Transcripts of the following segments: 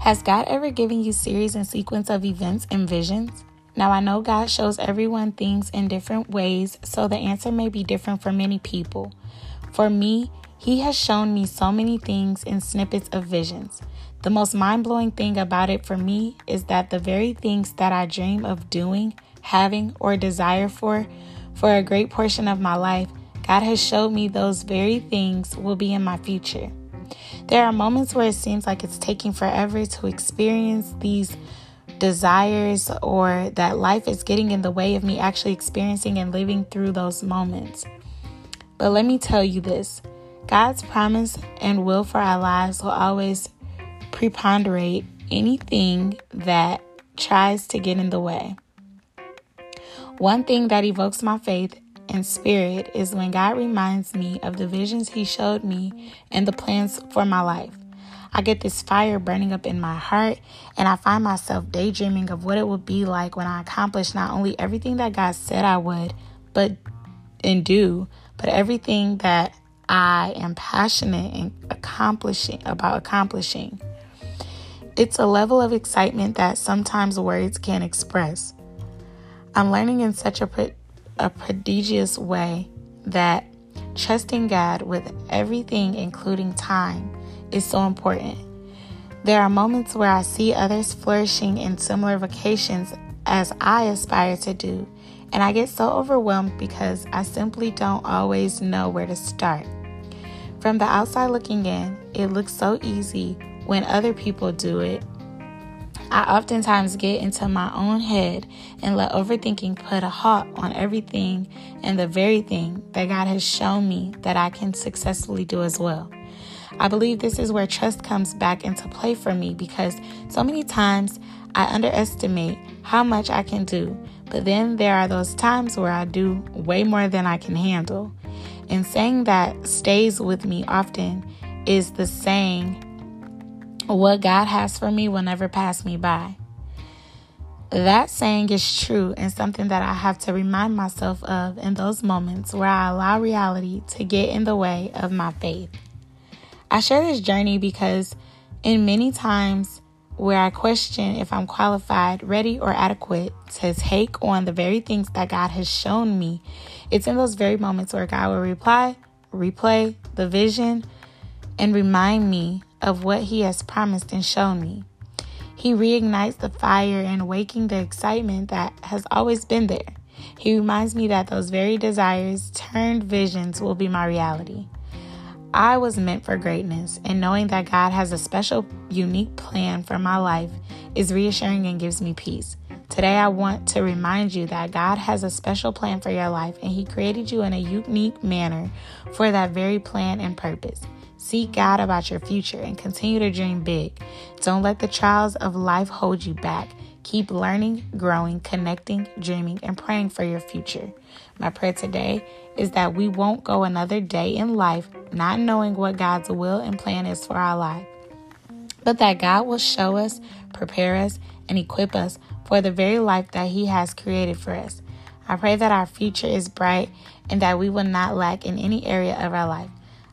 Has God ever given you series and sequence of events and visions? Now I know God shows everyone things in different ways, so the answer may be different for many people. For me, He has shown me so many things in snippets of visions. The most mind blowing thing about it for me is that the very things that I dream of doing, having, or desire for, for a great portion of my life, God has showed me those very things will be in my future. There are moments where it seems like it's taking forever to experience these desires or that life is getting in the way of me actually experiencing and living through those moments. But let me tell you this God's promise and will for our lives will always preponderate anything that tries to get in the way. One thing that evokes my faith and spirit is when God reminds me of the visions He showed me and the plans for my life. I get this fire burning up in my heart, and I find myself daydreaming of what it would be like when I accomplish not only everything that God said I would, but and do, but everything that I am passionate and accomplishing about accomplishing. It's a level of excitement that sometimes words can't express. I'm learning in such a a prodigious way that trusting God with everything, including time, is so important. There are moments where I see others flourishing in similar vocations as I aspire to do, and I get so overwhelmed because I simply don't always know where to start. From the outside looking in, it looks so easy when other people do it I oftentimes get into my own head and let overthinking put a halt on everything and the very thing that God has shown me that I can successfully do as well. I believe this is where trust comes back into play for me because so many times I underestimate how much I can do, but then there are those times where I do way more than I can handle. And saying that stays with me often is the saying, what God has for me will never pass me by. That saying is true and something that I have to remind myself of in those moments where I allow reality to get in the way of my faith. I share this journey because in many times where I question if I'm qualified, ready, or adequate to take on the very things that God has shown me, it's in those very moments where God will reply, replay the vision, and remind me of what He has promised and shown me. He reignites the fire and waking the excitement that has always been there. He reminds me that those very desires turned visions will be my reality. I was meant for greatness, and knowing that God has a special, unique plan for my life is reassuring and gives me peace. Today, I want to remind you that God has a special plan for your life, and He created you in a unique manner for that very plan and purpose. Seek God about your future and continue to dream big. Don't let the trials of life hold you back. Keep learning, growing, connecting, dreaming, and praying for your future. My prayer today is that we won't go another day in life not knowing what God's will and plan is for our life, but that God will show us, prepare us, and equip us for the very life that He has created for us. I pray that our future is bright and that we will not lack in any area of our life.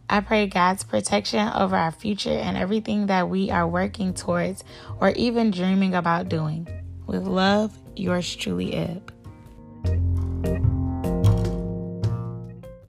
I pray God's protection over our future and everything that we are working towards or even dreaming about doing. With love, yours truly, Ib.